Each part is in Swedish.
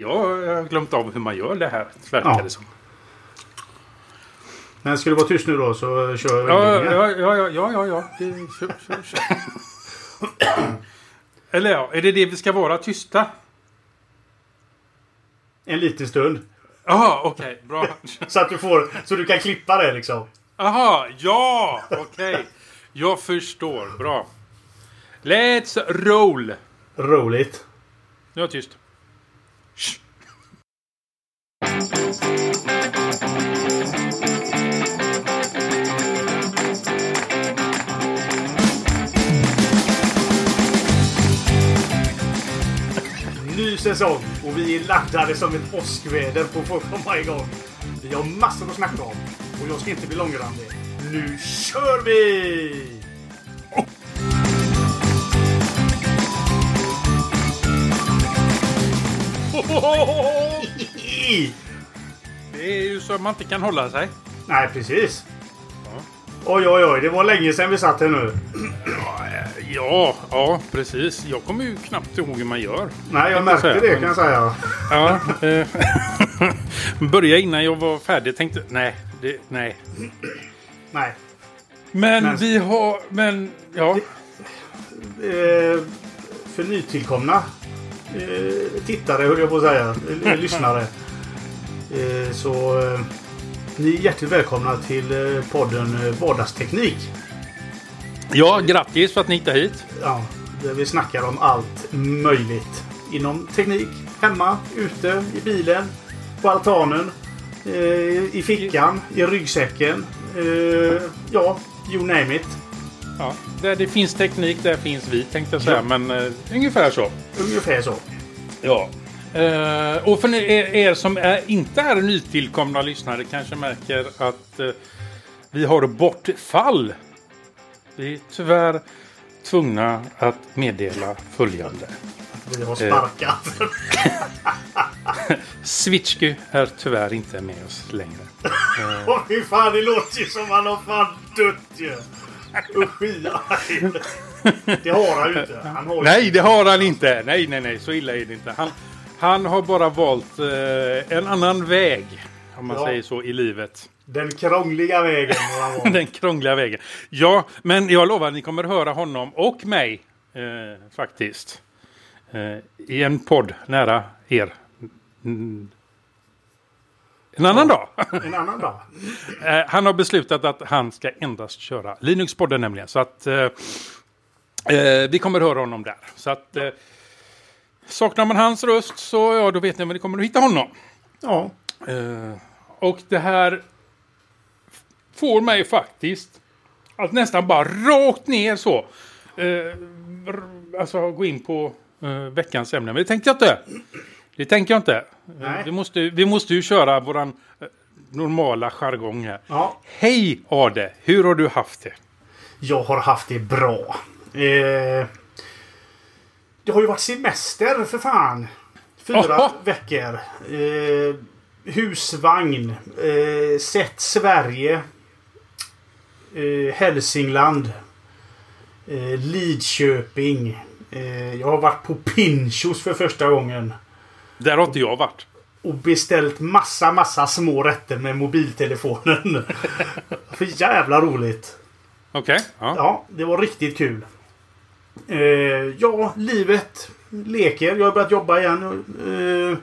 Jag har glömt av hur man gör det här, verkar Ja. det som. Men ska du vara tyst nu då så kör vi Ja, ja, ja, ja, ja, ja, ja. Det, kör, kör, kör. Eller ja, är det det vi ska vara tysta? En liten stund. Jaha, okej, bra. Så att du får... Så du kan klippa det liksom. Jaha, ja, okej. Jag förstår, bra. Let's roll. Roligt. Nu är jag tyst. Säsong och vi är laddade som ett åskväder på att få komma igång. Vi har massor att snacka om och jag ska inte bli långrandig. Nu kör vi! Det är ju så att man inte kan hålla sig. Nej, precis. Oj, oj, oj. Det var länge sedan vi satt här nu. Ja, ja, precis. Jag kommer ju knappt ihåg hur man gör. Nej, jag märkte säga, det kan jag säga. Ja. Eh, börja innan jag var färdig. Tänkte, nej, det, nej. Nej. Men, Men- vi har, men, ja. Eh, för nytillkomna eh, tittare, höll jag på att säga. Eh, lyssnare. Eh, så eh, ni är hjärtligt välkomna till eh, podden eh, Vardagsteknik. Ja, grattis för att ni hittade hit. Ja, där vi snackar om allt möjligt. Inom teknik, hemma, ute, i bilen, på altanen, eh, i fickan, i ryggsäcken. Ja, you name it. Ja, där det finns teknik, där finns vi tänkte jag säga. Men eh, ungefär så. Ungefär så. Ja. Eh, och för er, er som är, inte är nytillkomna lyssnare kanske märker att eh, vi har bortfall. Vi är tyvärr tvungna att meddela följande. Vi har sparkat. Switchky är tyvärr inte med oss längre. Åh fy fan, det låter ju som han har fan dött ju. Usch. Det har han ju inte. Han har ju Nej, det har han inte. Nej, nej, nej. Så illa är det inte. Han, han har bara valt eh, en annan väg. Om man Ja. säger så i livet. Den krångliga vägen. Den krångliga vägen. Ja, men jag lovar att ni kommer höra honom och mig eh, faktiskt. Eh, I en podd nära er. Mm. En annan dag. En annan dag. Eh, han har beslutat att han ska endast köra Linux-podden nämligen. Så att eh, eh, vi kommer höra honom där. Så att eh, saknar man hans röst så ja, då vet ni var ni kommer att hitta honom. Ja. Eh, och det här får mig faktiskt att nästan bara rakt ner så. Eh, alltså gå in på eh, veckans ämne. Men det tänkte jag inte. Det tänker jag inte. Eh, Nej. vi, måste, vi måste ju köra våran eh, normala jargong här. ja. Hej Ade! Hur har du haft det? Jag har haft det bra. Eh, det har ju varit semester för fan. Fyra Jaha. veckor. Eh, husvagn. Eh, sett Sverige. Eh, Hälsingland. Eh, Lidköping. Eh, jag har varit på Pinchos för första gången. Där har inte jag varit. Och beställt massa, massa små rätter med mobiltelefonen. för jävla roligt. Okej. Ja. Ja, det var riktigt kul. Eh, ja, livet leker. Jag har börjat jobba igen. Eh,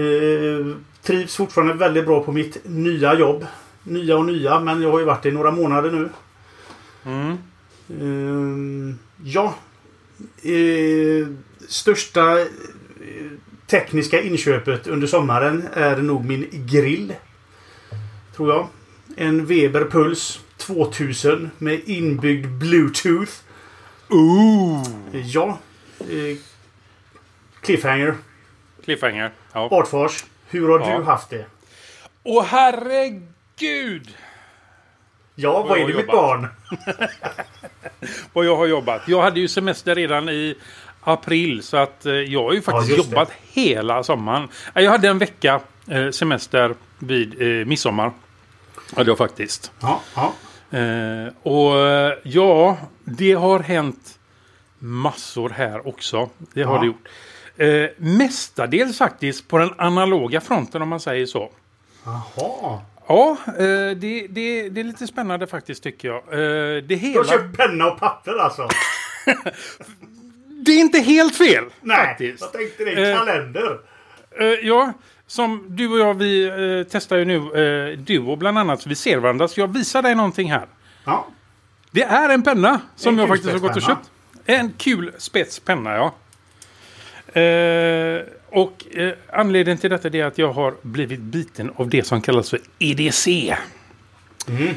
eh, trivs fortfarande väldigt bra på mitt nya jobb. Nya och nya, men jag har ju varit det i några månader nu. Mm. Eh, ja. Eh, största eh, tekniska inköpet under sommaren är nog min grill. Tror jag. En Weber Puls 2000 med inbyggd Bluetooth. Ooh. Ja. Eh, cliffhanger. Cliffhanger. Ja. Artfors. Hur har Ja. du haft det? Åh herregud! Ja, vad jag är det mitt barn? Vad jag har jobbat. Jag hade ju semester redan i april så att eh, jag har ju faktiskt det. jobbat hela sommaren. Jag hade en vecka eh, semester vid eh, midsommar. Hade jag faktiskt. Ja, ja. Eh, och eh, ja, det har hänt massor här också. Det har Ja. det gjort. Eh, mestadels faktiskt på den analoga fronten om man säger så. Jaha. Ja, eh, det, det, det är lite spännande faktiskt tycker jag. Eh, det, Du har hela, köpt penna och papper alltså? det är inte helt fel Nej, faktiskt. jag tänkte det. Eh, Kalender. Eh, ja, som du och jag vi eh, testar ju nu eh, Duo bland annat. Vi ser varandra. Så jag visar dig någonting här. Ja. Det är en penna som En jag faktiskt har gått och köpt. En kul spetspenna, ja. Eh, och eh, anledningen till detta är att jag har blivit biten av det som kallas för EDC. Mm.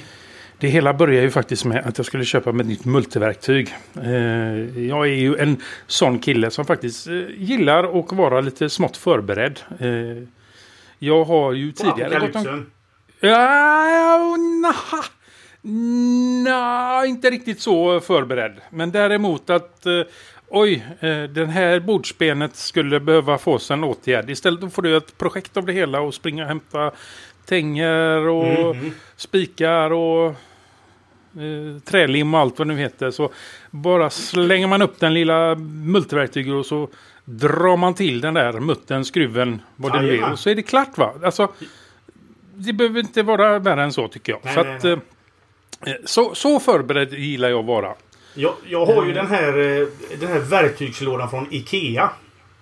Det hela börjar ju faktiskt med att jag skulle köpa med ett nytt multiverktyg. Eh, jag är ju en sån kille som faktiskt eh, gillar att vara lite smått förberedd. Eh, jag har ju tidigare gått om... Ja. Nej, inte riktigt så förberedd. Men däremot att eh, oj, eh, den här bordsbenet skulle behöva få sig en åtgärd. Istället får du ett projekt av det hela och springa och hämta tänger och Mhm. spikar och eh, trälim och allt vad det nu heter. Så bara slänger man upp den lilla multiverktyget och så drar man till den där muttern, skruven, vad det nu är. Och så är det klart va. Alltså, det behöver inte vara värre än så tycker jag. Nej, så, nej, att, nej. eh, så, så förberedd gillar jag att vara. Jag, jag har Mm. ju den här, eh, den här verktygslådan från Ikea.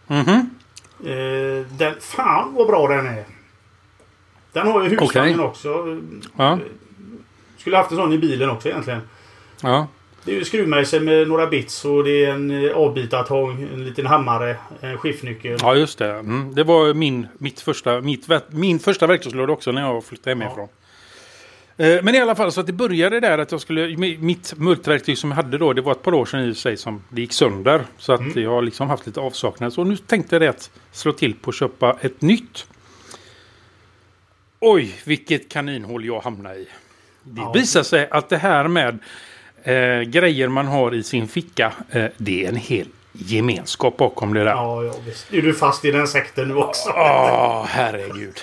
Mhm. Eh, den, fan vad bra den är. Den har ju husvagnen också. Ja, Skulle haft en sån i bilen också egentligen. ja. Det är ju skruvmejsel med några bits och det är en eh, avbitartång, en liten hammare, en skiftnyckel. ja just det. Mm. Det var min, mitt första, mitt, min första verktygslåda också när jag flyttade hemifrån. Eh, Men i alla fall så att det började där att jag skulle, mi- mitt multiverktyg som jag hade då, det var ett par år sedan i och för sig som det gick sönder. Så att Mm. jag har liksom haft lite avsaknad. Så nu tänkte jag det att slå till på att köpa ett nytt. Oj, vilket kaninhål jag hamnade i. Det Ja. visar sig att det här med eh, grejer man har i sin ficka, eh, det är en hel gemenskap bakom det där. Ja, ja visst. Är du fast i den sekten nu också? Åh, herregud.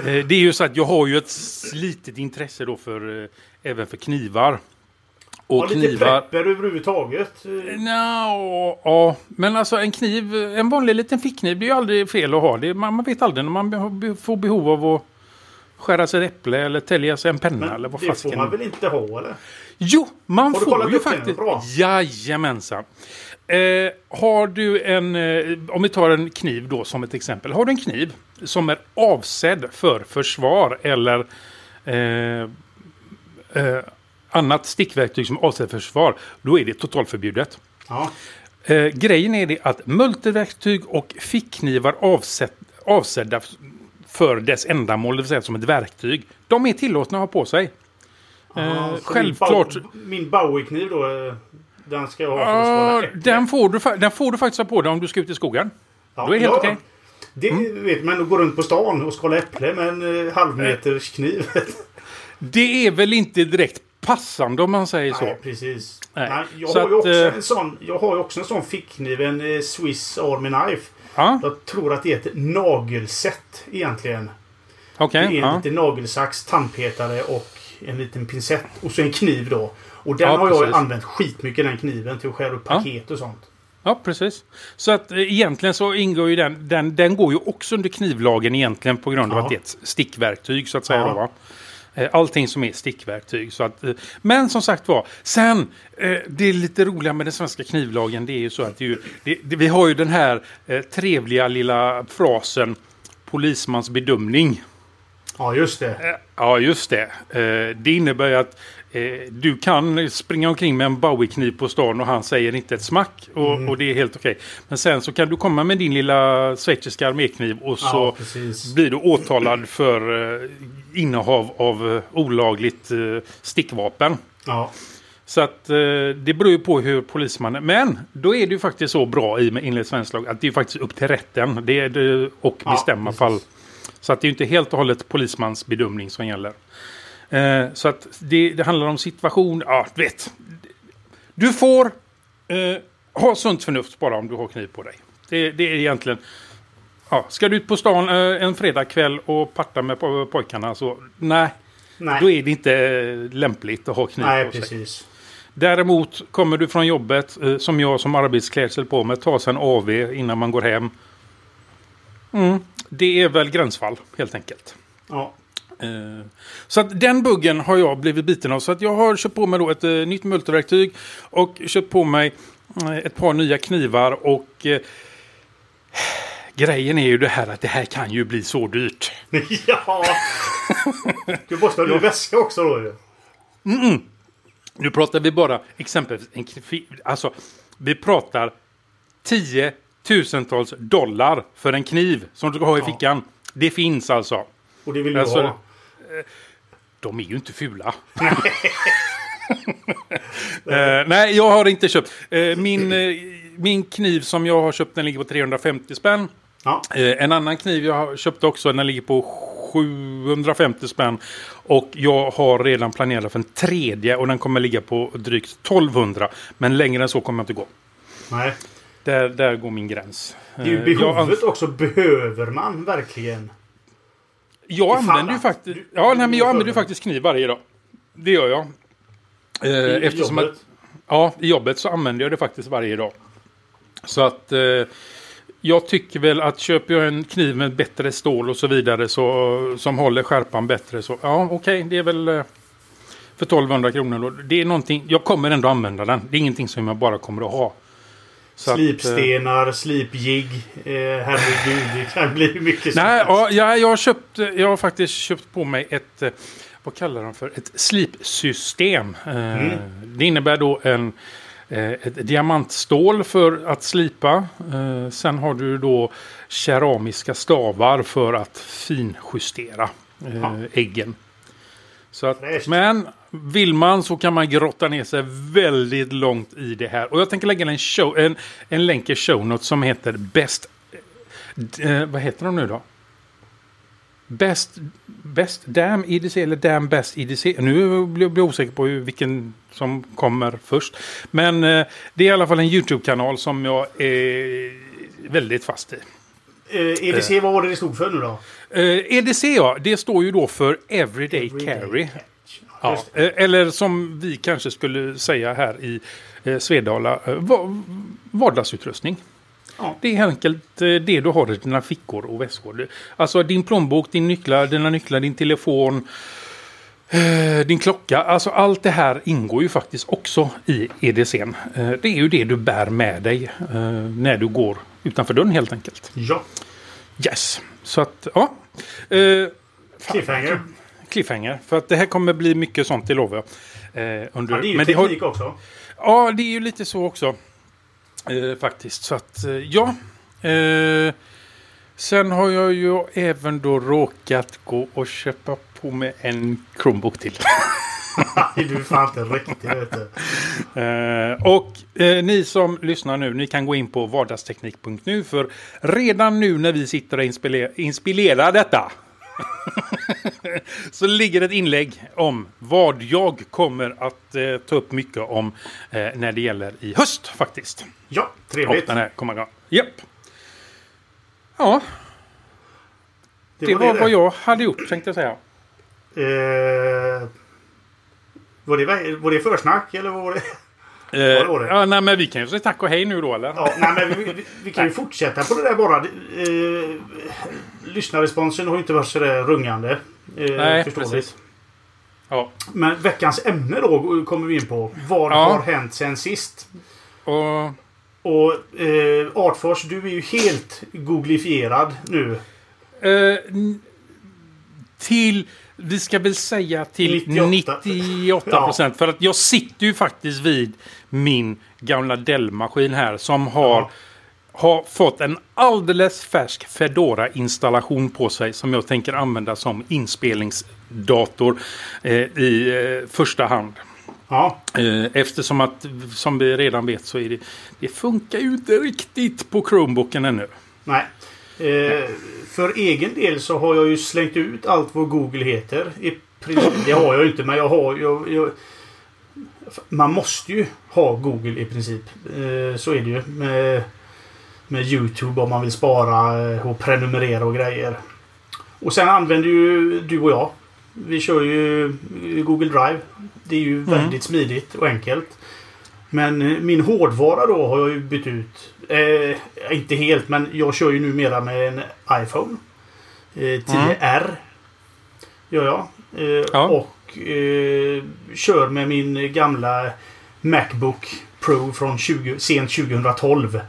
Eh, Det är ju så att jag har ju ett litet intresse då för eh, även för knivar. Och Ja, lite knivar... prepper överhuvudtaget. Eh, Nå, ja, men alltså en kniv, en vanlig liten fickkniv, det är ju aldrig fel att ha. Det, man, man vet aldrig när man be- får behov av att skära sig ett äpple eller tälja sig en penna eller Men vad det får fasiken. man väl inte ha eller? Jo, man Har får ju faktiskt. Bra. Jajamensan. Eh, har du en, eh, om vi tar en kniv då som ett exempel. Har du en kniv som är avsedd för försvar eller eh, eh, annat stickverktyg som är avsedd för försvar. Då är det totalförbjudet. Ja. Eh, grejen är det att multiverktyg och fickknivar avsett, avsedda för dess ändamål, det vill säga som ett verktyg. De är tillåtna att ha på sig. Ja, Eh, så självklart. Min, Bow- min Bowie-kniv då. eh, Den ska jag ha för att äpple. den, får du, den får du faktiskt ha på dig om du ska ut i skogen. Ja, då är det helt ja, okej. Det vet man. Att gå runt på stan och skala äpple med en eh, halvmeters kniv. Det är väl inte direkt passande om man säger så. Nej, precis. Nej. Nej. jag, Så har ju att, också eh, en sån, jag har ju också en sån fickkniv. En eh, Swiss Army Knife. Ja, Jag tror att det är ett nagelsätt egentligen. okej. Det är en ja. liten nagelsax, tandpetare och en liten pincett. Och så en kniv då. Och den Ja, har jag precis. använt skitmycket den kniven till att skära upp Ja. paket och sånt. ja, precis. Så att eh, egentligen så ingår ju den, den, den går ju också under knivlagen egentligen på grund av Ja. att det är ett stickverktyg så att säga. Ja. Då, va? Eh, Allting som är stickverktyg. Så att, eh, men som sagt var, sen eh, det är lite roliga med den svenska knivlagen det är ju så att det ju, det, det, vi har ju den här trevliga lilla frasen polismans bedömning. Ja, just det. Ja, just det. Det innebär att du kan springa omkring med en Bowie-kniv på stan och han säger inte ett smack. Och, Mm. och det är helt okej. Men sen så kan du komma med din lilla schweiziska armékniv och så Ja, blir du åtalad för eh, innehav av eh, olagligt eh, stickvapen. Ja. Så att eh, det beror ju på hur polismannen... Men då är det ju faktiskt så bra i med enligt svensk lag att det är faktiskt upp till rätten. Det är det, och Ja, bestämma precis. fall. Så att det är ju inte helt och hållet polismans bedömning som gäller. Eh, så att det, det handlar om situation. Ja, du vet. Du får eh, ha sunt förnuft bara om du har kniv på dig. Det, det är egentligen... Ja, ska du ut på stan eh, en fredagkväll och parta med po- pojkarna så nej. Nej, Då är det inte eh, lämpligt att ha kniv Nej på sig. precis. Däremot kommer du från jobbet, eh, som jag som arbetsklädsel på mig, ta sig en AV innan man går hem. Mm. Det är väl gränsfall helt enkelt. Ja. Eh, Så att den buggen har jag blivit biten av. Så att jag har köpt på mig då ett eh, nytt multiverktyg och köpt på mig eh, ett par nya knivar och grejen är ju det här att det här kan ju bli så dyrt. ja! Du måste ha en väska också då ju. Nu pratar vi bara exempelvis en kniv, alltså vi pratar tiotusentals dollar för en kniv som du ska ha i Ja. fickan. Det finns alltså. Och det vill du Alltså, ha. De är ju inte fula. Eh, nej, jag har inte köpt. Eh, min, eh, min kniv som jag har köpt den ligger på 350 spänn. Ja. Eh, en annan kniv jag har köpt också den ligger på 750 spänn. Och jag har redan planerat för en tredje och den kommer ligga på drygt 1200. Men längre än så kommer jag inte gå. Nej. Där, där går min gräns. Det är ju Eh, jag, behovet också. Behöver man verkligen? Jag använder ju att faktiskt... Ja, nej, men jag använder faktiskt kniv varje dag. Det gör jag. Eh, I eftersom att, jobbet? Ja, i jobbet så använder jag det faktiskt varje dag. Så att eh, jag tycker väl att köper jag en kniv med bättre stål och så vidare så, som håller skärpan bättre så ja okej det är väl eh, för 1200 kronor. Då. Det är någonting, jag kommer ändå använda den. Det är ingenting som jag bara kommer att ha. Så att, eh, Slipstenar, slipjigg. Eh, herregud, det kan bli mycket Nej, ja, jag, jag, har köpt, jag har faktiskt köpt på mig ett, eh, vad kallar de för, ett slipsystem. Eh, Det innebär då en, eh, ett diamantstål för att slipa. Eh, Sen har du då keramiska stavar för att finjustera eh, Ja. äggen. Så att, men vill man så kan man grotta ner sig väldigt långt i det här. Och jag tänker lägga en, show, en, en länk i show notes som heter Best... Eh, vad heter de nu då? Best, best Damn EDC eller Damn Best EDC. Nu blir blir jag osäker på hur, vilken som kommer först. Men eh, det är i alla fall en YouTube-kanal som jag är väldigt fast i. Eh, EDC, vad var det det stod för nu då? Eh, EDC ja, det står ju då för Everyday, Carry. Ja, eh, eller som vi kanske skulle säga här i eh, Svedala, eh, va- vardagsutrustning. Ja. Det är enkelt eh, det du har i dina fickor och väskor. Alltså din plånbok, din nycklar, dina nycklar, din telefon, eh, din klocka. Alltså allt det här ingår ju faktiskt också i EDCn. Eh, Det är ju det du bär med dig eh, när du går utanför dörren helt enkelt. Ja. Yes, så att ja. Eh, Cliffhanger. Cliffhanger. För att det här kommer bli mycket sånt, det lovar jag. Eh, under, Ja, det är ju men det har, teknik också. Ja, det är ju lite så också. Eh, faktiskt. Så att, eh, ja. Eh, sen har jag ju även då råkat gå och köpa på mig en Chromebook till. du är fan inte riktig vet du. Eh, och eh, ni som lyssnar nu, ni kan gå in på vardagsteknik.nu för redan nu när vi sitter och inspire- inspirerar detta så ligger ett inlägg om vad jag kommer att eh, ta upp mycket om när det gäller i höst faktiskt. Ja, Och trevligt. den här kommer igång. Japp. Ja, det, var, det. vad jag hade gjort tänkte jag säga. Eh, var, det, var det försnack eller vad var det? Eh, var det? ja, nej, men vi kan ju säga tack och hej nu då eller? Ja, nej, men vi, vi, vi kan ju fortsätta på det där bara. Eh, lyssnarresponsen har ju inte varit så där rungande. Eh, Nej, förståeligt. precis. Ja. Men veckans ämne då kommer vi in på. Vad Ja. har hänt sen sist? Och Och eh, Artfors, du är ju helt googlifierad nu. Eh, till, vi ska väl säga till 98. 98 procent. För att jag sitter ju faktiskt vid min gamla Dell-maskin här som har, Ja. har fått en alldeles färsk Fedora-installation på sig som jag tänker använda som inspelningsdator eh, i eh, första hand. Ja, Eh, Eftersom att, som vi redan vet, så är det, det funkar ju inte riktigt på Chromebooken ännu. nej. Eh, för egen del så har jag ju slängt ut allt vad Google heter. I princip, det har jag ju inte, men jag har... Jag, jag, man måste ju ha Google i princip. Eh, så är det ju. Med, med YouTube om man vill spara eh, och prenumerera och grejer. Och sen använder ju du och jag. Vi kör ju Google Drive. Det är ju väldigt smidigt och enkelt. Men eh, min hårdvara då har jag ju bytt ut. Eh, inte helt men jag kör ju numera med en iPhone. Eh, 10R. Gör jag. Eh, Ja. Och eh, kör med min gamla Macbook Pro från 20, sent 2012.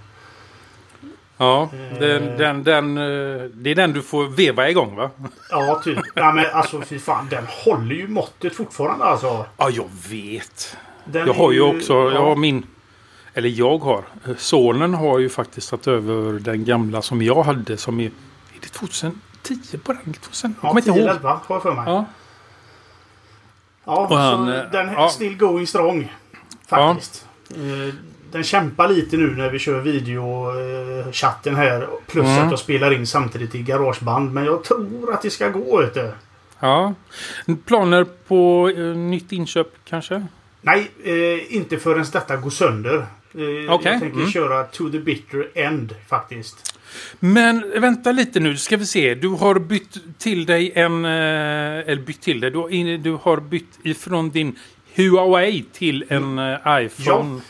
Ja, Eh. den, den, den, eh, det är den du får veva igång va? Ja, typ. ja, men alltså fy fan. Den håller ju måttet fortfarande alltså. Ja, jag vet. Den Jag har ju också, jag ja. har min... Eller jag har. Sonen har ju faktiskt tagit över den gamla som jag hade som är... Är det 2010 på den? 2000? Jag Ja, kommer inte 10 ihåg. 11 har jag för mig. Ja, Ja. så Och han, eh, den är ja. still going strong. Faktiskt. Eh, Den kämpar lite nu när vi kör videochatten här. Plus Mm. att jag spelar in samtidigt i Garageband. Men jag tror att det ska gå. Vet du. ja. Planer på eh, nytt inköp kanske? Nej, eh, inte förrän detta går sönder. Eh, Okej, Jag tänker mm. köra to the bitter end faktiskt. Men vänta lite nu, ska vi se. Du har bytt till dig en... eh, Eller bytt till dig. Du har, bytt ifrån din Huawei till en eh, iPhone.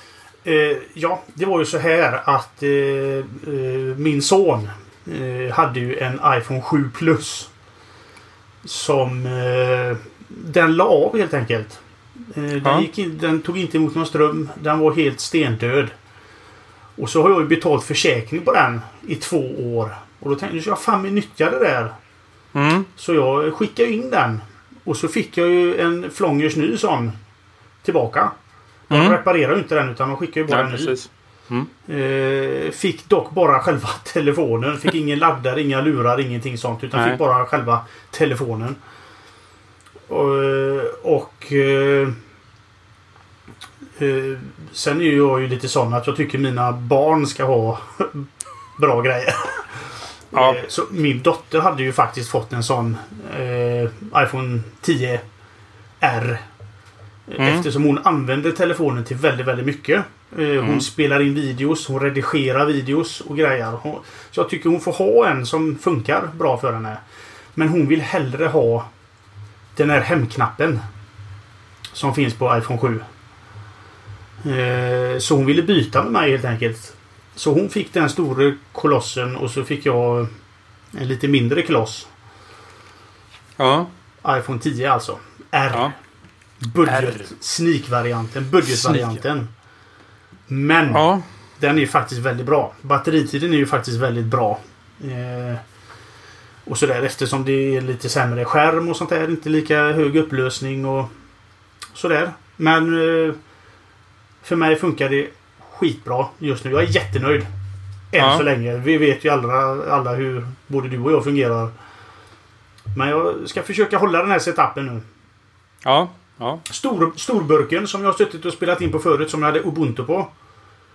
Eh, ja, det var ju så här att eh, eh, min son eh, hade ju en iPhone 7 Plus. Som eh, den la av helt enkelt. Eh, den, Ja. gick in, den tog inte emot någon ström. Den var helt stendöd. Och så har jag ju betalt försäkring på den i två år. Och då tänkte jag, fan mig nyttja det där. Mm. Så jag skickade in den. Och så fick jag ju en Flångers ny sån tillbaka. De Mm. reparerar ju inte den utan de skickar ju bara Ja, en ny. precis. Eh, fick dock bara själva telefonen. Fick ingen laddare, inga lurar, ingenting sånt. Utan Nej. fick bara själva telefonen. Och, och eh, eh, Sen är jag ju lite sån att jag tycker mina barn ska ha bra grejer. Ja. Eh, Så min dotter hade ju faktiskt fått en sån eh, iPhone 10 R. Mm. Eftersom hon använder telefonen till väldigt, väldigt mycket. Eh, Hon Mm. spelar in videos, hon redigerar videos och grejer. Hon, så jag tycker hon får ha en som funkar bra för henne. Men hon vill hellre ha den här hemknappen. Som finns på iPhone 7. Eh, Så hon ville byta med mig helt enkelt. Så hon fick den stora kolossen och så fick jag en lite mindre kloss. Ja. iPhone 10 alltså. R. ja. Budget. Sneak-varianten. Budget-varianten. Men Ja. den är faktiskt väldigt bra. Batteritiden är ju faktiskt väldigt bra. Eh, och sådär eftersom det är lite sämre skärm och sånt där. Inte lika hög upplösning och sådär. Men eh, för mig funkar det skitbra just nu. Jag är jättenöjd. Än Ja. så länge. Vi vet ju alla, alla hur både du och jag fungerar. Men jag ska försöka hålla den här setupen nu. Ja. Ja. Stor, storburken som jag har suttit och spelat in på förut som jag hade Ubuntu på.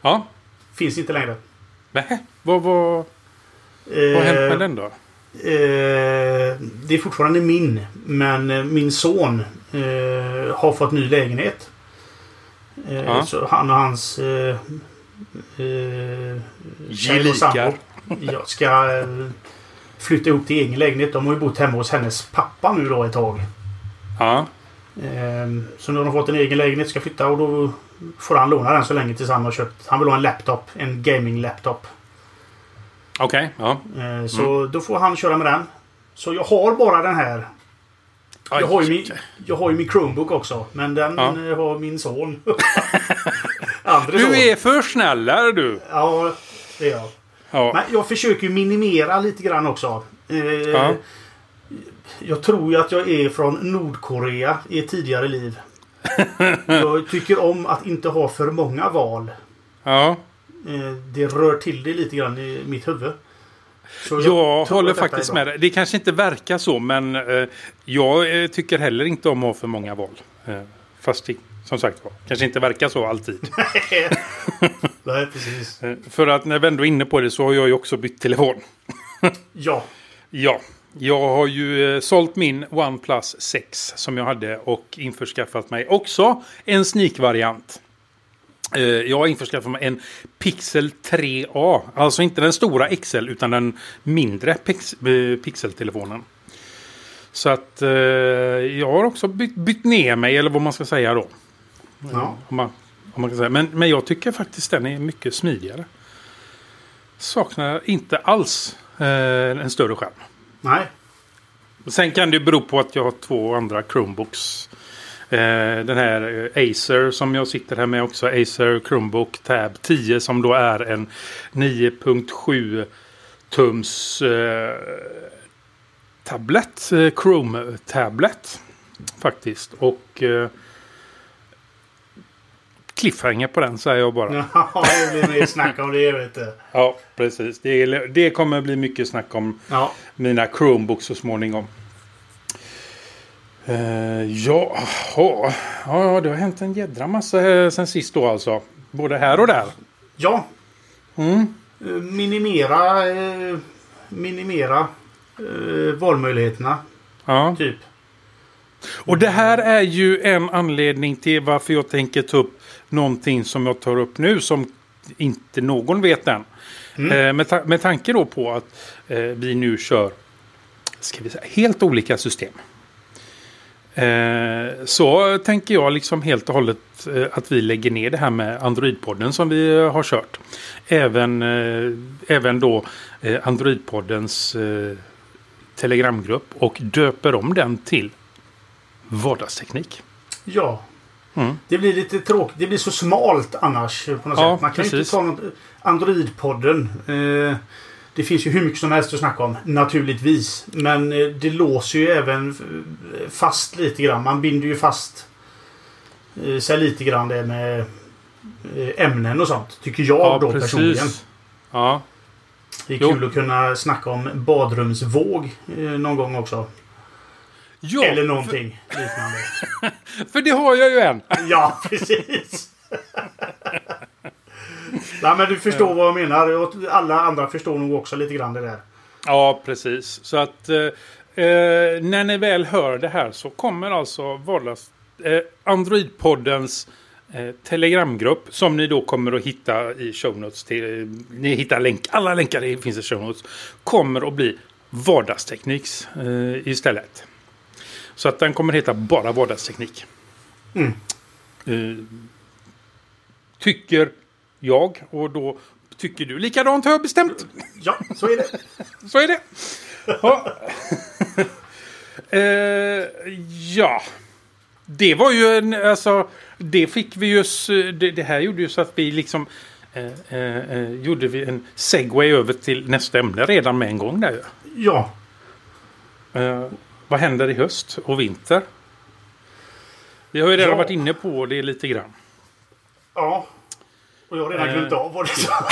Ja. Finns inte längre. Nähä. Vad, vad, vad har hänt med den då? Eh, det är fortfarande min. Men eh, min son eh, har fått ny lägenhet. Eh, Ja. Så han och hans eh, eh, Gelikar. jag ska eh, flytta ihop till egen lägenhet. De har ju bott hemma hos hennes pappa nu då ett tag. Ja. Så nu har de fått en egen lägenhet ska flytta och då får han låna den så länge tills han har köpt. Han vill ha en laptop. En gaming-laptop. Okej. Ja. Eh, så då får han köra med den. Så jag har bara den här. Jag har, ju min, jag har ju min Chromebook också. Men den Ja. eh, har min son. Andra son. Du är för snäll är du. Ja, det är jag. Ja. Men jag försöker ju minimera lite grann också. Eh, Ja. Jag tror ju att jag är från Nordkorea i ett tidigare liv. jag tycker om att inte ha för många val. Ja. Eh, det rör till det lite grann i mitt huvud. Så Jag tror håller faktiskt med dig. Det kanske inte verkar så, men eh, jag eh, tycker heller inte om att ha för många val. Eh, fast det, som sagt var, kanske inte verkar så alltid. Nej, precis. Eh, för att när vi ändå är inne på det så har jag ju också bytt telefon. Ja. Ja, jag har ju sålt min OnePlus 6 som jag hade och införskaffat mig också en sneak-variant. Eh, Jag har införskaffat mig en Pixel 3A. Alltså inte den stora XL utan den mindre pix eh, pixeltelefonen. Så att eh, jag har också bytt, bytt ner mig eller vad man ska säga då. ja. Om man, Om man kan säga. Men, men jag tycker faktiskt den är mycket smidigare. Saknar inte alls eh, en större skärm. Nej. Sen kan det bero på att jag har två andra Chromebooks. Eh, den här eh, Acer som jag sitter här med också. Acer Chromebook Tab 10 som då är en 9.7 tums eh, tablet. Eh, Chrome tablet. Faktiskt. Och eh, cliffhanger på den säger jag bara. Ja, det blir mer snack om det vet du. Ja, precis. Det, det kommer bli mycket snack om Ja. mina Chromebooks så småningom. Uh, ja, ja, ja, det har hänt en jädra massa eh, sen sist då alltså. Både här och där. Ja. Mm. Eh, Minimera... Eh, minimera eh, valmöjligheterna. Ja. Typ. Och det här är ju en anledning till varför jag tänker ta upp någonting som jag tar upp nu som inte någon vet än. Eh, med, ta- med tanke då på att vi nu kör ska vi säga, helt olika system. Eh, så tänker jag liksom helt och hållet eh, att vi lägger ner det här med Android-podden som vi eh, har kört. Även, även då Android-poddens telegramgrupp och döper om den till vardagsteknik. Ja. Mm. Det blir lite tråkigt. Det blir så smalt annars. På något Ja, sätt. Man kan precis. inte ta något... Android-podden. Eh, det finns ju hur mycket som helst att snacka om. Naturligtvis. Men eh, det låser ju även eh, fast lite grann. Man binder ju fast eh, sig lite grann det med ämnen och sånt. Tycker jag då personligen. Ja, Det är Jo. kul att kunna snacka om badrumsvåg någon gång också. ja Eller någonting liknande. För, för det har jag ju en. Ja, precis. Nej, men du förstår vad jag menar. Och Alla andra förstår nog också lite grann det där. Ja, precis. Så att eh, eh, när ni väl hör det här så kommer alltså vardags, eh, Android-poddens eh, telegramgrupp som ni då kommer att hitta i show notes. Till, ni hittar länk, alla länkar det finns i show notes. Kommer att bli vardagstekniks eh, istället. Så att den kommer heta bara vardagsteknik. Mm. Eh, tycker jag och då tycker du likadant har jag bestämt. Ja, så är det. Så är det. Ja. eh, ja. Det var ju en, alltså, det fick vi ju, det, det här gjorde ju så att vi liksom eh, eh, eh, gjorde vi en segway över till nästa ämne redan med en gång där ju. Ja. Eh, vad händer i höst och vinter? Vi har ju redan Ja. varit inne på det lite grann. Ja. Och jag har redan Eh. glömt av vad det sa.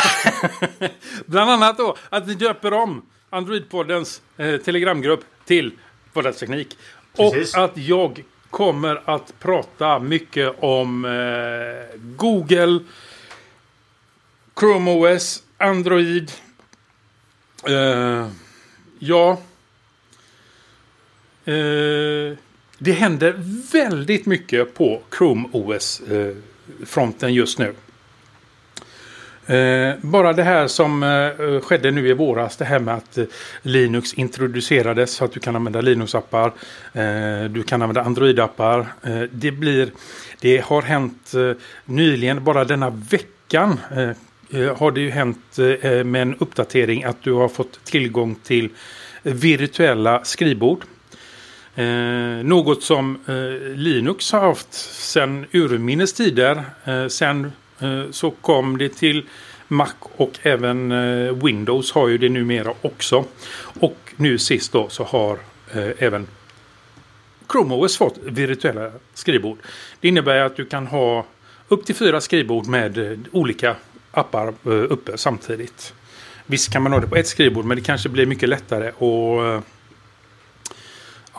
Bland annat då att vi döper om Android-poddens eh, telegramgrupp till Vardagsteknik. Och att jag kommer att prata mycket om eh, Google, Chrome OS, Android. Eh, ja. Eh, det händer väldigt mycket på Chrome OS-fronten just nu. Eh, bara det här som eh, skedde nu i våras, det här med att eh, Linux introducerades så att du kan använda Linux-appar. Eh, du kan använda Android-appar. Eh, det, blir, det har hänt eh, nyligen, bara denna veckan eh, eh har det ju hänt eh, eh, med en uppdatering att du har fått tillgång till virtuella skrivbord. Eh, något som eh, Linux har haft sedan urminnes tider. Eh, sen Eh, så kom det till Mac och även eh, Windows har ju det numera också. Och nu sist då så har eh, även Chrome OS fått virtuella skrivbord. Det innebär att du kan ha upp till fyra skrivbord med olika appar uppe samtidigt. Visst kan man ha det på ett skrivbord men det kanske blir mycket lättare och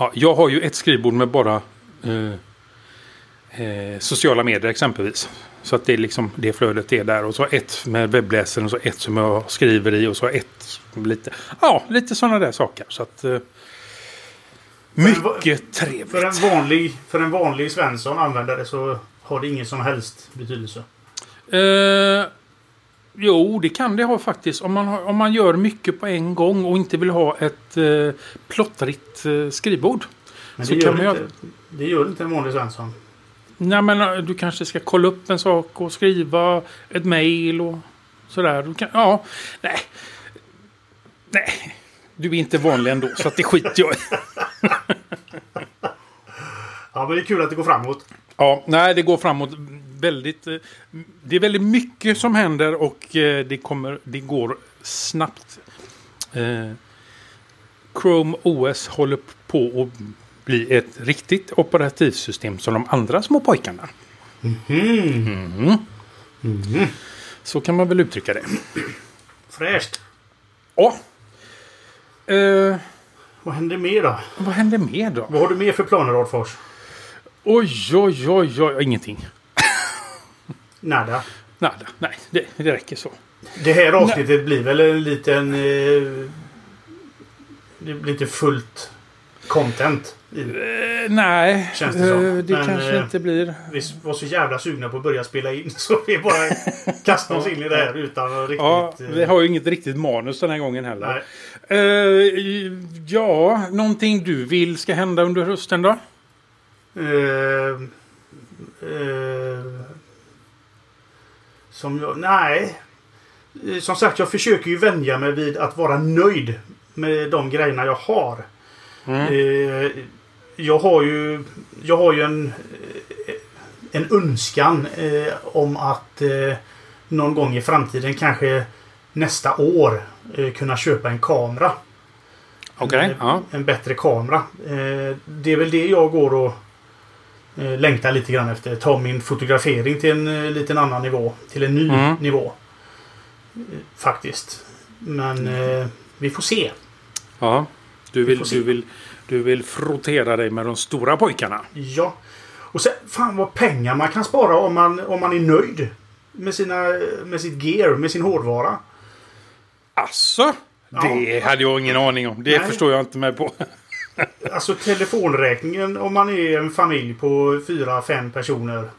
Ja, jag har ju ett skrivbord med bara eh, eh, sociala medier exempelvis. Så att det, är liksom, det flödet är där. Och så ett med webbläsaren och så ett som jag skriver i. Och så ett lite, ja, lite sådana där saker. Så att, eh, mycket trevligt. För en vanlig, för en vanlig Svensson användare så har det ingen som helst betydelse. Eh, jo, det kan det ha faktiskt. Om man, har, om man gör mycket på en gång och inte vill ha ett eh, plottrigt eh, skrivbord. Men Så det, kan gör man inte, det gör inte en vanlig Svensson. Nej, men eh, du kanske ska kolla upp en sak och skriva ett mejl och sådär. Du kan, ja, nej. Nej, du är inte vanlig ändå så att det skiter jag i. Ja, men det är kul att det går framåt. Ja, nej, det går framåt väldigt. eh, Det är väldigt mycket som händer och eh, det, kommer, det går snabbt. Eh, Chrome OS håller på att bli ett riktigt operativsystem som de andra små pojkarna. Mhm. Så kan man väl uttrycka det. Fräscht. Ja. Eh, Vad händer mer då? vad händer mer då? Vad har du mer för planer Radfors? Oj, oj, oj, oj. Ingenting. Nada. Nada. Nej, det, det räcker så. Det här avsnittet blir väl en liten... Eh, det blir inte fullt content. i. Eh, nej, Känns det som. eh, det Men, kanske eh, inte blir. Vi var så jävla sugna på att börja spela in så vi bara kastade oss in i det här utan riktigt... Ja, vi har ju inget riktigt manus den här gången heller. Eh, ja, någonting du vill ska hända under hösten då? Eh, eh, som jag... Nej. Som sagt, jag försöker ju vänja mig vid att vara nöjd med de grejerna jag har. Mm. Eh, jag har ju... Jag har ju en... eh, En önskan eh, om att eh, någon gång i framtiden, kanske nästa år, eh, kunna köpa en kamera. Okej, en, ja. en bättre kamera. Eh, det är väl det jag går och eh, längtar lite grann efter. Ta min fotografering till en eh, liten annan nivå. Till en ny Mm. nivå. Eh, faktiskt. Men eh, vi får se. ja. Du, vill, du, vill, du vill frottera dig med de stora pojkarna. Ja. Och sen, fan vad pengar man kan spara om man, om man är nöjd. Med, sina, med sitt gear, med sin hårdvara. Asså? Det Ja. hade jag ingen aning om. Det Nej. förstår jag inte mig på. Alltså telefonräkningen om man är en familj på fyra, fem personer.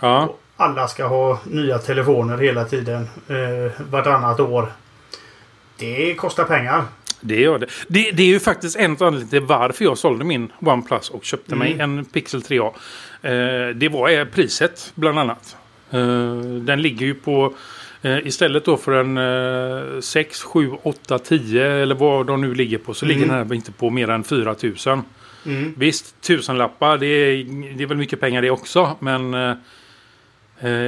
Ja, alla ska ha nya telefoner hela tiden. Eh, vartannat år. Det kostar pengar. Det gör det. det. Det är ju faktiskt en av anledningarna till varför jag sålde min OnePlus och köpte mig Mm. en Pixel 3A. Eh, det var eh, priset bland annat. Eh, den ligger ju på eh, istället då för en eh, 6, 7, 8, 10 eller vad de nu ligger på så Mm. ligger den här inte på mer än 4 000. Mm. Visst, tusenlappar det är, det är väl mycket pengar det också. Men eh, eh,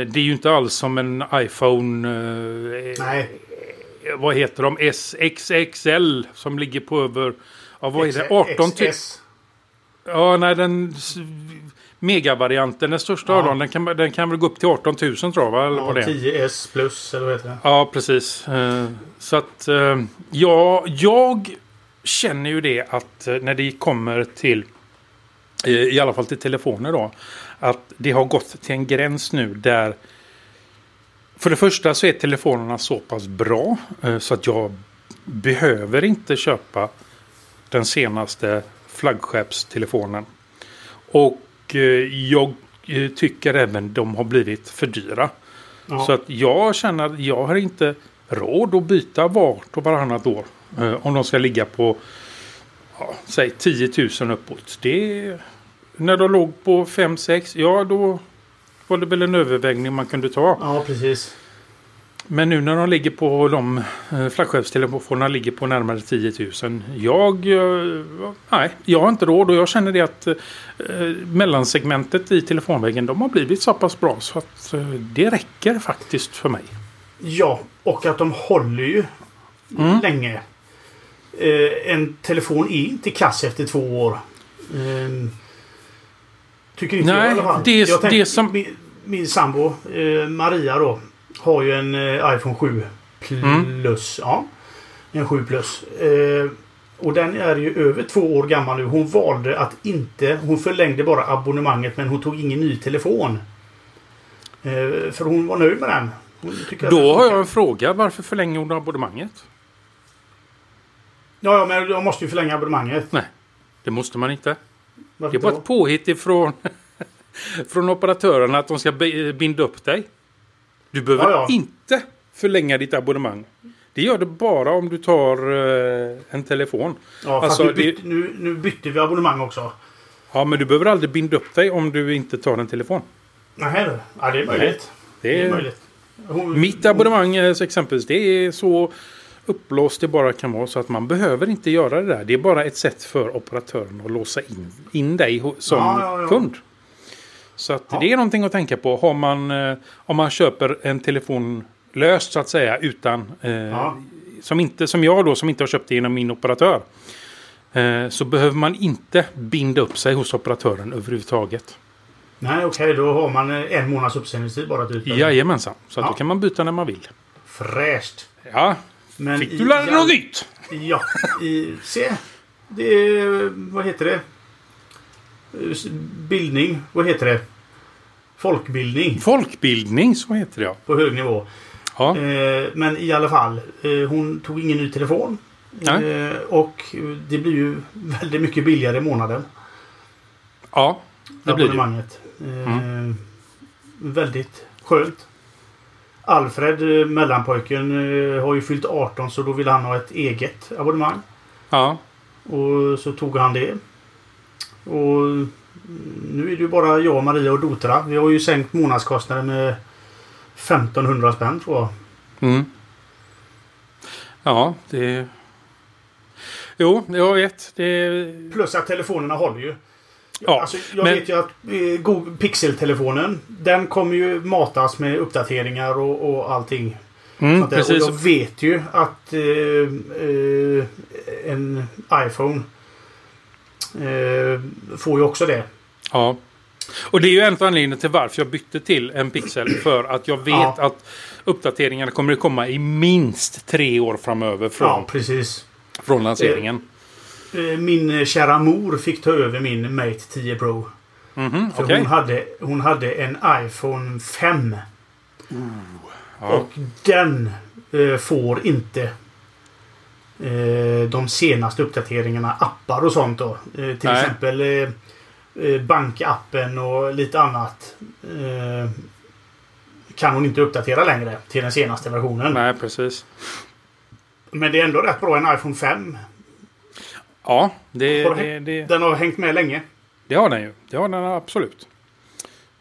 det är ju inte alls som en iPhone. Nej. Vad heter de? SXXL som ligger på över... Ja, vad är det? 18 000. XS. Ja, nej, den megavarianten, den största Ja. av dem, den kan, den kan väl gå upp till 18 000 tror jag, va? Eller Ja, vad det är. 10S plus eller vad heter det? Ja, precis. Eh, Så att, eh, ja, jag känner ju det att eh, när det kommer till, eh, i alla fall till telefoner då, att det har gått till en gräns nu där för det första så är telefonerna så pass bra eh, så att jag behöver inte köpa den senaste flaggskeppstelefonen. Och eh, jag eh, tycker även de har blivit för dyra. Ja. Så att jag känner att jag har inte råd att byta vart och varannat år. Om de ska ligga på ja, säg 10 000 uppåt. Det, när de låg på 5-6, ja då var det väl en övervägning man kunde ta. ja, precis. Men nu när de ligger på de eh, flaggskeppstelefonerna ligger på närmare 10 000. Jag, eh, nej, jag har inte råd och jag känner det att eh, mellansegmentet i telefonväggen de har blivit så pass bra så att det räcker faktiskt för mig. Ja, och att de håller ju Mm. länge. En telefon är inte kass efter två år. Tycker inte Nej, jag i alla fall. det är- jag tänkte- det som- min, min sambo eh, Maria då har ju en eh, iPhone 7 Mm. plus. Ja, en 7 plus. Eh, och den är ju över två år gammal nu. Hon valde att inte... Hon förlängde bara abonnemanget men hon tog ingen ny telefon. Eh, för hon var nöjd med den. Då har jag en fråga. Varför förlänger hon abonnemanget? Ja, ja, men jag måste ju förlänga abonnemanget. Nej, det måste man inte. Varför Det var då? ett påhitt ifrån från operatörerna att de ska bi- binda upp dig. Du behöver Ja, ja. inte förlänga ditt abonnemang. Det gör det bara om du tar eh, en telefon. Ja, fast Alltså, nu, det- bytte, nu, nu bytte vi abonnemang också. Ja, men du behöver aldrig binda upp dig om du inte tar en telefon. Nej, du. Ja, det är möjligt. Det Det är är, möjligt. Hon- mitt abonnemang eh, så exempelvis, det är så upplåst det bara kan vara så att man behöver inte göra det där. Det är bara ett sätt för operatören att låsa in, in dig som Ja, ja, ja. kund. Så att det är någonting att tänka på. Har man, eh, om man köper en telefon löst så att säga utan eh, som, inte, som jag då som inte har köpt det genom min operatör. Eh, så behöver man inte binda upp sig hos operatören överhuvudtaget. Nej, okej. då har man eh, en månads uppsägningstid bara typ. Jajamensan. Så att Ja. då kan man byta när man vill. Fräscht. Ja, Men fick du lära dig något nytt? Ja, i, se. Det är, vad heter det? Bildning, vad heter det? Folkbildning Folkbildning, så heter det ja. på hög nivå. Ja, Eh, men i alla fall, eh, hon tog ingen ny telefon. Eh, och det blir ju väldigt mycket billigare i månaden. ja det blir det. abonnemanget. Eh, Väldigt skönt. Alfred, eh, mellanpojken, eh, har ju fyllt 18 så då vill han ha ett eget abonnemang. Ja, Och så tog han det. Och nu är det ju bara jag, Maria och Dotra. Vi har ju sänkt månadskostnaden med 1500 spänn tror jag. mm. ja det... Jo, jag vet. Det... Plus att telefonerna håller ju. Ja, alltså, jag men- vet ju att eh, Pixel-telefonen den kommer ju matas med uppdateringar och, och allting. Mm. Och jag vet ju att eh, eh, en iPhone eh, får ju också det. Ja. Och det är ju en av anledningarna till varför jag bytte till en Pixel. För att jag vet Ja. att uppdateringarna kommer att komma i minst tre år framöver från, Ja, precis. från lanseringen. Eh, Min kära mor fick ta över min Mate 10 Pro. Mhm, För okej. hon, hade, hon hade en iPhone 5. Ja. Och den eh, får inte eh, de senaste uppdateringarna, appar och sånt då. Eh, till Nej. exempel eh, eh, bankappen och lite annat. Kan hon inte uppdatera längre till den senaste versionen. Nej, precis. Men det är ändå rätt bra. En iPhone 5. Ja, det, Har det, det, Den har hängt med länge. det har den ju. Det har den absolut.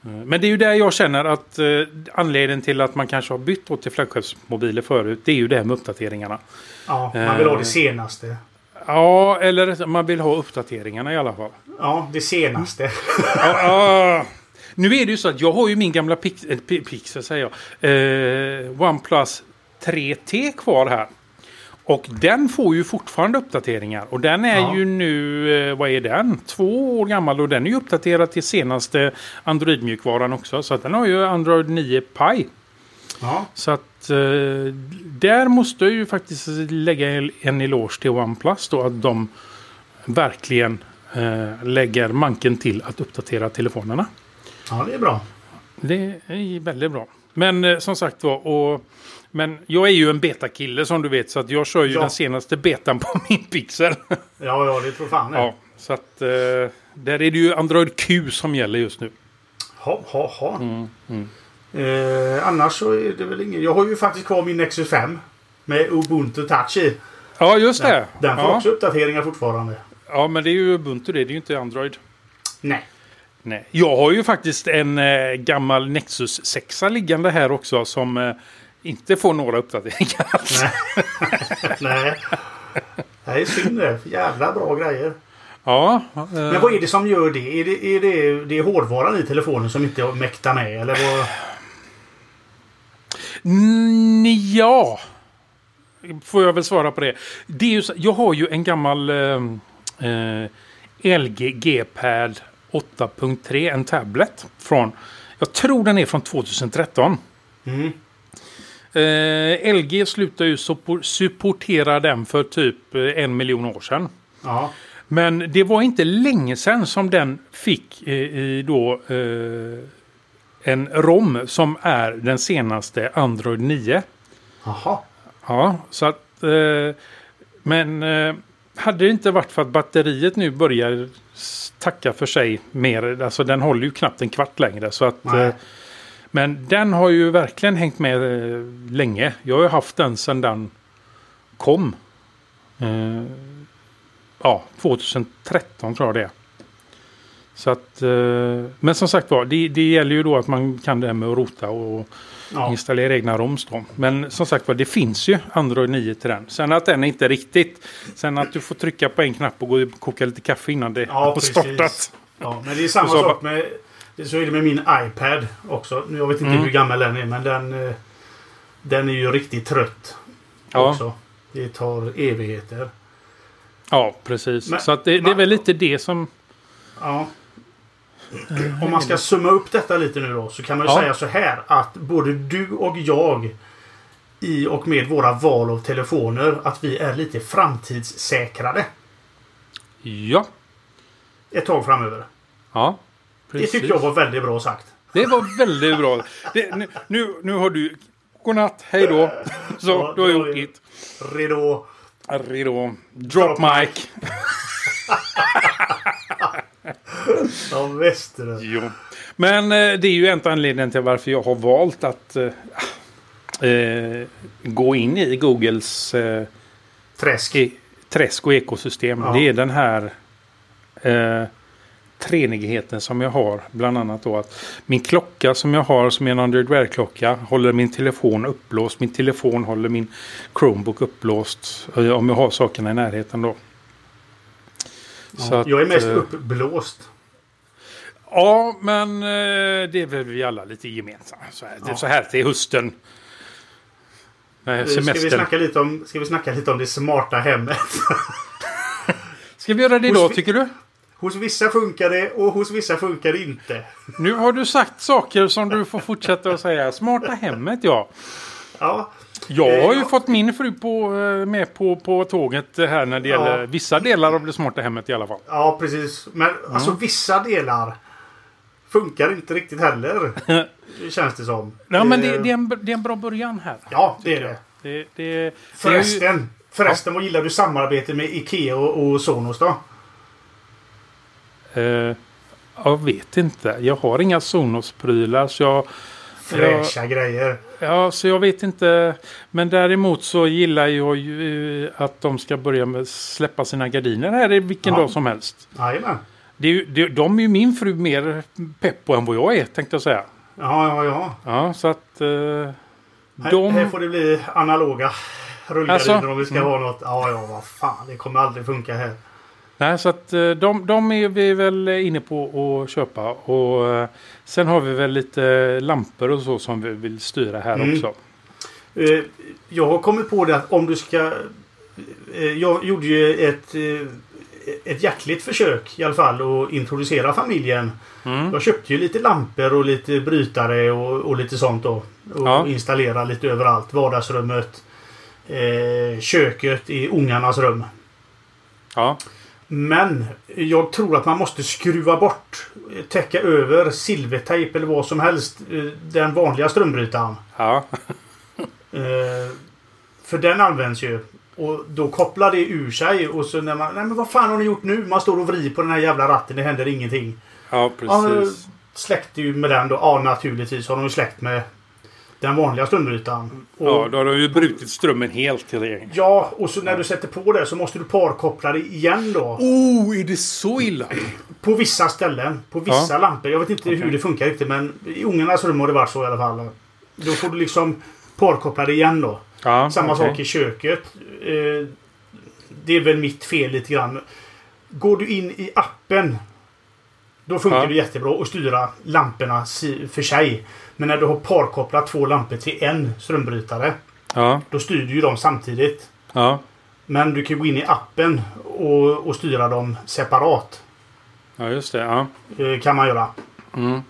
Eh, Men det är ju där jag känner att eh, anledningen till att man kanske har bytt till flaggskeppsmobiler förut. Det är ju det här med uppdateringarna. Ja, man vill ha Eh. det senaste. Ja, eller man vill ha uppdateringarna i alla fall. Ja, det senaste. Ja, ja. Nu är det ju så att jag har ju min gamla Pix, äh, Pi- Pixel, säger jag. Eh, OnePlus 3T kvar här. Och den får ju fortfarande uppdateringar. Och den är Ja. ju nu, eh, vad är den? Två år gammal och den är ju uppdaterad till senaste Android-mjukvaran också. Så att den har ju Android 9 Pie. Ja, Så att eh, där måste jag ju faktiskt lägga en eloge till OnePlus då att de verkligen eh, lägger manken till att uppdatera telefonerna. ja det är bra. Det är väldigt bra. Men som sagt var, och, men jag är ju en betakille som du vet så att jag kör ju Ja. den senaste betan på min Pixel. Ja, ja, det tror fan ja, så att eh, där är det ju Android Q som gäller just nu. Ha, ha, ha. Mm, mm. Eh, annars så är det väl inget. Jag har ju faktiskt kvar min Nexus 5. Med Ubuntu Touch i. Ja, just det. Den får ja. också uppdateringar fortfarande. ja, men det är ju Ubuntu det. Det är ju inte Android. Nej. Nej. Jag har ju faktiskt en eh, gammal Nexus 6 liggande här också som eh, inte får några uppdateringar alls. Nej. Nej. Är synd det. Jävla bra grejer. Ja, eh, Men vad är det som gör det? Är det, är det, det är hårdvaran i telefonen som inte mäktar med? Eller vad? Mm, ja. Får jag väl svara på det. det är ju jag har ju en gammal eh, eh, LG G-Pad 8.3. En tablet. Från, jag tror den är från 2013. Mm. Eh, LG slutade ju suppor- supportera den för typ eh, en miljon år sedan. Ja. Men det var inte länge sedan som den fick eh, i då eh, en ROM som är den senaste Android 9. Jaha. Ja, så att... Eh, men eh, hade det inte varit för att batteriet nu börjar tacka för sig mer. Alltså den håller ju knappt en kvart längre. Så att, men den har ju verkligen hängt med eh, länge. Jag har ju haft den sedan den kom. Eh, ja, 2013 tror jag det är. Så att, eh, men som sagt var, det, det gäller ju då att man kan det här med att rota och Ja. installera egna ROMs då. Men som sagt var, det finns ju Android 9 till den. Sen att den inte riktigt, sen att du får trycka på en knapp och gå och koka lite kaffe innan det Ja, har startat. Ja, men det är samma sak med... det- Så är det med min iPad också. Jag vet inte Mm. hur gammal den är, men den... eh, Den är ju riktigt trött Ja, också. Det tar evigheter. ja precis. Men- så att det, det är väl lite det som... Ja. Om man ska summa upp detta lite nu då så kan man ju Ja. säga så här att både du och jag i och med våra val av telefoner att vi är lite framtidssäkrade Ja, ett tag framöver. ja. Det Precis. tycker jag var väldigt bra sagt. Det var väldigt bra. Det, nu- nu, har du... Godnatt, hej då. Så, Ja, du har gjort ditt. Redo. Hej då. Drop mic. Ja, väster. Jo. Men eh, det är ju en av anledningen till varför jag har valt att eh, eh, gå in i Googles eh, Träsk. e träsk och ekosystem. Ja. Det är den här eh, treenigheten som jag har. Bland annat då att min klocka som jag har som är en Android Wear-klocka håller min telefon upplåst. Min telefon håller min Chromebook upplåst. eh, om jag har sakerna i närheten då. Så att, jag är mest eh, uppblåst. Ja, men eh, det är väl vi alla lite gemensamma. Så här, det är Ja. så här till hösten. Nej, Ska vi, semestern. snacka lite om, ska vi snacka lite om det smarta hemmet? Ska vi göra det idag tycker du? Hos vissa funkar det och hos vissa funkar det inte. Nu har du sagt saker som du får fortsätta att säga. Smarta hemmet ja. Ja, Jag har ju Eh, fått min fru på, eh, med på, på tåget här när det Ja. gäller vissa delar av det smarta hemmet i alla fall. ja precis. Men alltså vissa delar funkar inte riktigt heller. känns det som. Ja, men det, Eh, det, är en, det är en bra början här. Ja, det är det. Det, det, det är ju, Förresten. Förresten, vad gillar du samarbete med Ikea och, och Sonos då? Eh, jag vet inte. Jag har inga Sonos-prylar så jag... Fräscha grejer. Ja, så jag vet inte. Men däremot så gillar jag ju eh, att de ska börja med släppa sina gardiner här vilken Ja. dag som helst. Jajamän. Det är ju, det, de är ju min fru mer pepp på än vad jag är tänkte jag säga. Ja, ja, ja. Ja, så att... Eh, Här, de... här får det bli analoga rullgardiner Alltså? om vi ska Mm. ha något. Ja, ja, vad fan. Det kommer aldrig funka här. Nej, så att eh, de, de är vi väl inne på att köpa. Och eh, sen har vi väl lite lampor och så som vi vill styra här Mm. också. Eh, Jag har kommit på det att om du ska... Jag gjorde ju ett, ett hjärtligt försök i alla fall att introducera familjen. Mm. Jag köpte ju lite lampor och lite brytare och, och lite sånt då. Och Ja. installera lite överallt. Vardagsrummet. Köket i ungarnas rum. Ja, Men jag tror att man måste skruva bort, täcka över silvertejp eller vad som helst. eh, Den vanliga strömbrytaren. ja, Eh, för den används ju. Och då kopplar det ur sig och så när man... Nej men vad fan har ni gjort nu? Man står och vrider på den här jävla ratten. Det händer ingenting. ja Ja, precis. släckte ju med den då. Ja naturligtvis har de ju släckt med den vanliga strömbrytaren. Och, Ja, då har de ju brutit strömmen helt till det. ja, och så när du sätter på det så måste du parkoppla det igen då. Oh, är det så illa? På vissa ställen. På vissa Ja. lampor. Jag vet inte hur Okej. det funkar riktigt men i ungarnas rum har det varit så i alla fall. Då får du liksom parkoppla det igen då. Ja, Samma okej. sak i köket. Eh, det är väl mitt fel lite grann. Går du in i appen. Då funkar Ja. det jättebra att styra lamporna för sig. Men när du har parkopplat två lampor till en strömbrytare. Ja, Då styr du ju dem samtidigt. ja, Men du kan gå in i appen och, och styra dem separat. ja, just det. Ja. Eh, kan man göra. Mm.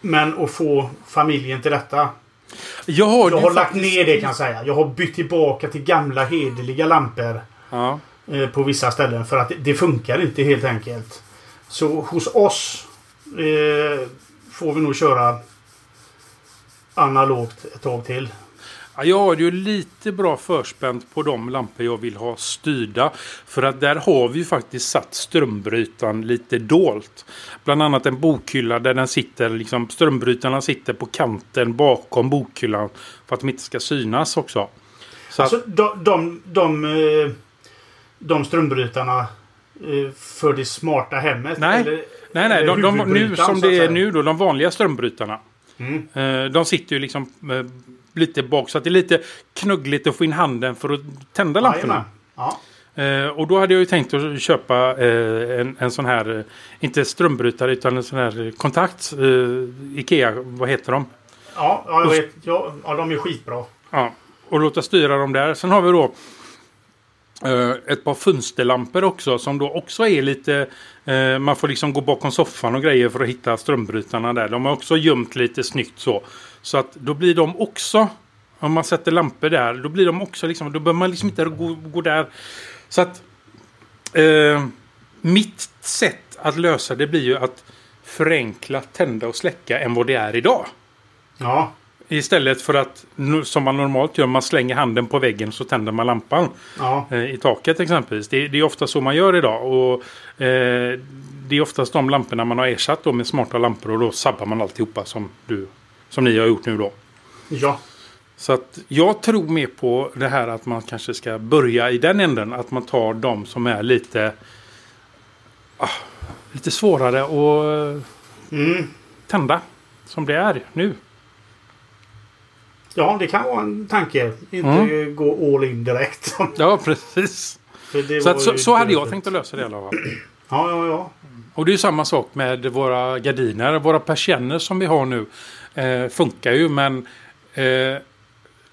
Men att få familjen till detta. Jag har, Jag har lagt faktiskt- ner det kan jag säga. Jag har bytt tillbaka till gamla hederliga lampor. Ja, eh, på vissa ställen för att det funkar inte helt enkelt. Så hos oss eh, får vi nog köra analogt ett tag till. Ja, Jag har ju lite bra förspänt på de lampor jag vill ha styrda. För att där har vi ju faktiskt satt strömbrytaren lite dolt. Bland annat en bokhylla där den sitter, liksom strömbrytarna sitter på kanten bakom bokhyllan. För att de inte ska synas också. Så Alltså att, de, de, de, eh, de strömbrytarna för det smarta hemmet? Nej. Eller, Nej, nej. eller De, de, nu som det är nu då, de vanliga strömbrytarna. Mm. Eh, de sitter ju liksom eh, lite bak så att det är lite knuggligt att få in handen för att tända lamporna. Ja. Eh, och då hade jag ju tänkt att köpa eh, en, en sån här, eh, inte strömbrytare utan en sån här kontakt. Eh, Ikea, vad heter de? Ja, ja, jag vet. Ja, ja, de är skitbra. Ja, och låta styra dem där. Sen har vi då eh, Eh, ett par fönsterlampor också som då också är lite... Eh, man får liksom gå bakom soffan och grejer för att hitta strömbrytarna där. De har också gömt lite snyggt så. Så att då blir de också... Om man sätter lampor där, då blir de också liksom... Då behöver man liksom inte gå, gå där. Så att... Eh, mitt sätt att lösa det blir ju att förenkla, tända och släcka än vad det är idag. Ja. Istället för att, som man normalt gör, man slänger handen på väggen så tänder man lampan. Ja. Eh, I taket exempelvis. Det, det är ofta så man gör idag. Och, eh, det är oftast de lamporna man har ersatt då med smarta lampor och då sabbar man alltihopa som, du, som ni har gjort nu då. Ja. Så att jag tror mer på det här att man kanske ska börja i den änden. Att man tar de som är lite, ah, lite svårare att Mm. tända. Som det är nu. Ja, det kan vara en tanke. Inte Mm. gå all in direkt. Ja, precis. Så, att, så, så hade jag tänkt att lösa det i alla fall. Ja, ja, ja. Och det är samma sak med våra gardiner. Våra persienner som vi har nu eh, funkar ju men eh,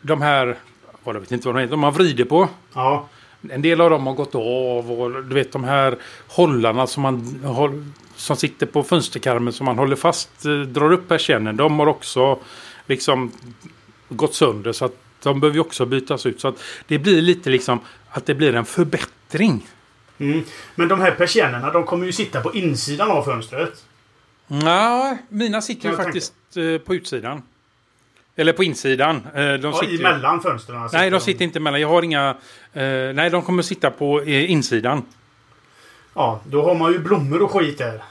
de här, vad jag vet inte vad de heter, de man vrider på. Ja, En del av dem har gått av och du vet de här hållarna som man som sitter på fönsterkarmen som man håller fast, eh, drar upp persiennen. De har också liksom gått sönder så att de behöver ju också bytas ut. Så att det blir lite liksom att det blir en förbättring. Mm. Men de här persiennerna de kommer ju sitta på insidan av fönstret. Ja, mina sitter ju faktiskt eh, på utsidan. Eller på insidan. Eh, de Ja, sitter emellan fönstren. Nej, de sitter inte emellan. Jag har inga... Eh, nej, de kommer sitta på insidan. Ja, då har man ju blommor och skit där.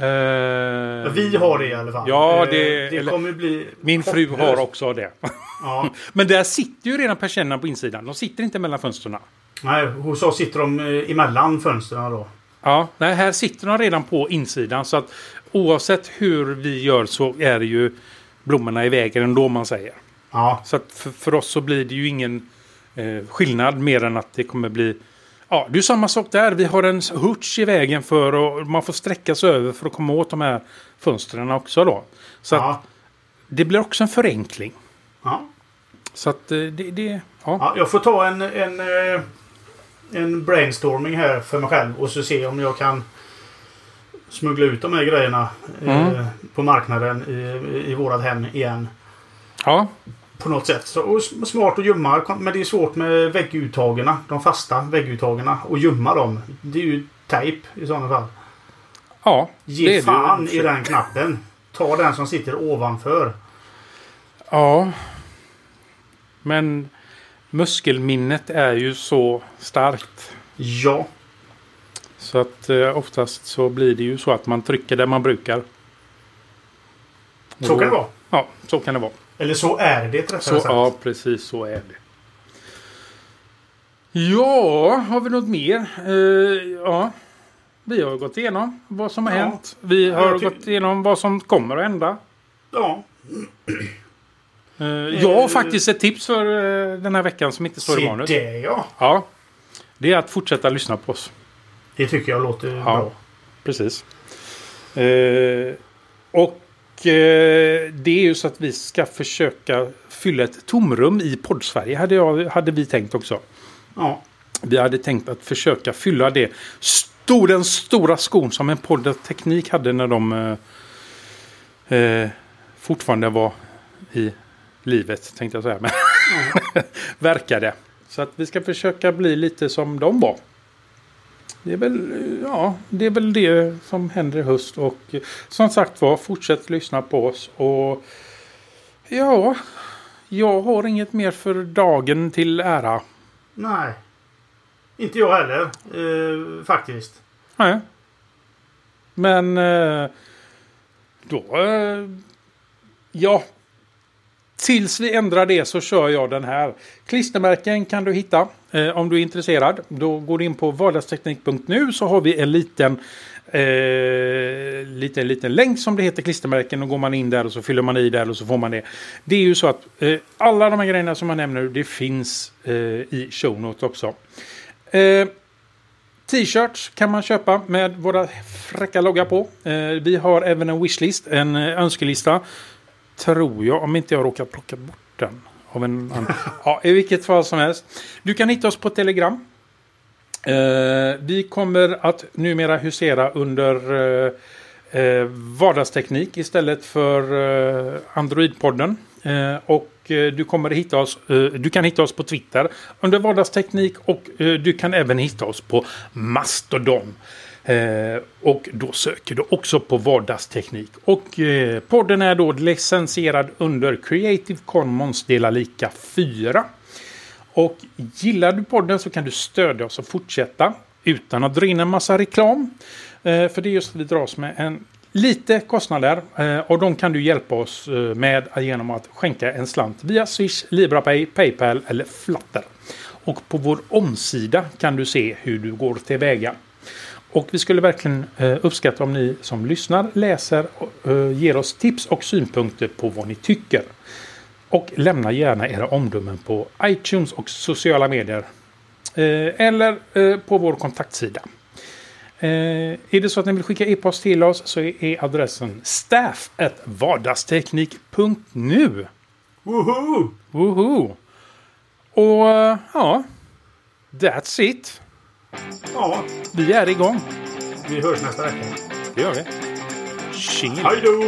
Eh, Vi har det i alla fall. Ja, Eh, det- det kommer bli... Min fru har hopplöst. också det. Ja. Men där sitter ju redan persiennerna på insidan. De sitter inte mellan fönstren. Nej, hos oss sitter de eh, emellan fönstren då. Ja, nej, här sitter de redan på insidan. Så att oavsett hur vi gör så är det ju blommorna i vägen ändå man säger. Ja, Så att för, för oss så blir det ju ingen eh, skillnad mer än att det kommer bli... Ja, det är samma sak där. Vi har en hurts i vägen för och man får sträcka sig över för att komma åt de här fönstren också då. Så att ja. det blir också en förenkling. ja. Så att eh, det... det ja. ja. Jag får ta en, en, eh, en brainstorming här för mig själv och så se om jag kan smuggla ut de här grejerna eh, Mm. på marknaden i, i vårat hem igen. ja. På något sätt. Så, och smart att gömma. Men det är svårt med vägguttagen. De fasta vägguttagen. Och gömma dem. Det är ju tejp i sådana fall. Ja, det är Ge det ju. i den knappen. Ta den som sitter ovanför. Ja. Men muskelminnet är ju så starkt. Ja. Så att eh, oftast så blir det ju så att man trycker där man brukar. Så kan det vara. Ja, så kan det vara. Eller så är det rättare Så, sagt. ja, precis så är det. Ja, har vi något mer? Eh, ja, vi har gått igenom vad som har Ja. hänt. Vi har gått igenom vad som kommer att hända. Ja. Eh, jag har faktiskt ett tips för eh, den här veckan som inte står i manus. det ja. Ja, det är att fortsätta lyssna på oss. Det tycker jag låter Ja. bra. Precis. Eh, och det är ju så att vi ska försöka fylla ett tomrum i poddsverige hade, jag, hade vi tänkt också. Ja. Vi hade tänkt att försöka fylla det. Stor, den stora skon som en podd teknik hade när de eh, eh, fortfarande var i livet tänkte jag säga. Men verkade. Så att vi ska försöka bli lite som de var. Det är väl, ja, det, är väl det som händer i höst. Och eh, som sagt var, fortsätt lyssna på oss. Och ja, jag har inget mer för dagen till ära. Nej. Inte jag heller. Eh, faktiskt. Nej. Men eh, då... Eh, ja tills vi ändrar det så kör jag den här. Klistermärken kan du hitta eh, om du är intresserad. Då går du in på vardagsteknik.nu så har vi en liten eh, liten, liten länk som det heter klistermärken. Och går man in där och så fyller man i där och så får man det. Det är ju så att eh, alla de här grejerna som jag nämner det finns eh, i show notes också. Eh, T-shirts kan man köpa med våra fräcka logga på. Eh, vi har även en wishlist, en eh, önskelista. Tror jag, om inte jag råkar plocka bort den. Av en annan. ja, I vilket fall som helst. Du kan hitta oss på Telegram. Eh, vi kommer att numera husera under eh, eh, vardagsteknik istället för eh, Android-podden. Eh, och eh, du kommer hitta oss. Eh, du kan hitta oss på Twitter under vardagsteknik och eh, du kan även hitta oss på Mastodon. Eh, och då söker du också på vardagsteknik. Och eh, podden är då licensierad under Creative Commons dela lika 4. Och gillar du podden så kan du stödja oss och fortsätta utan att dra in en massa reklam. Eh, för det är just att vi dras med en lite kostnader eh, och de kan du hjälpa oss eh, med genom att skänka en slant via Swish, LibraPay, Paypal eller Flutter. Och på vår omsida kan du se hur du går tillväga. Och vi skulle verkligen eh, uppskatta om ni som lyssnar, läser och eh, ger oss tips och synpunkter på vad ni tycker. Och lämna gärna era omdömen på iTunes och sociala medier. Eh, eller på vår kontaktsida. Är det så att ni vill skicka e-post till oss så är adressen staff@vardagsteknik.nu. Woho! Woho! Och ja, that's it. Ja, Vi är igång. vi hörs nästa vecka. Det gör vi. Tjing! Hej då!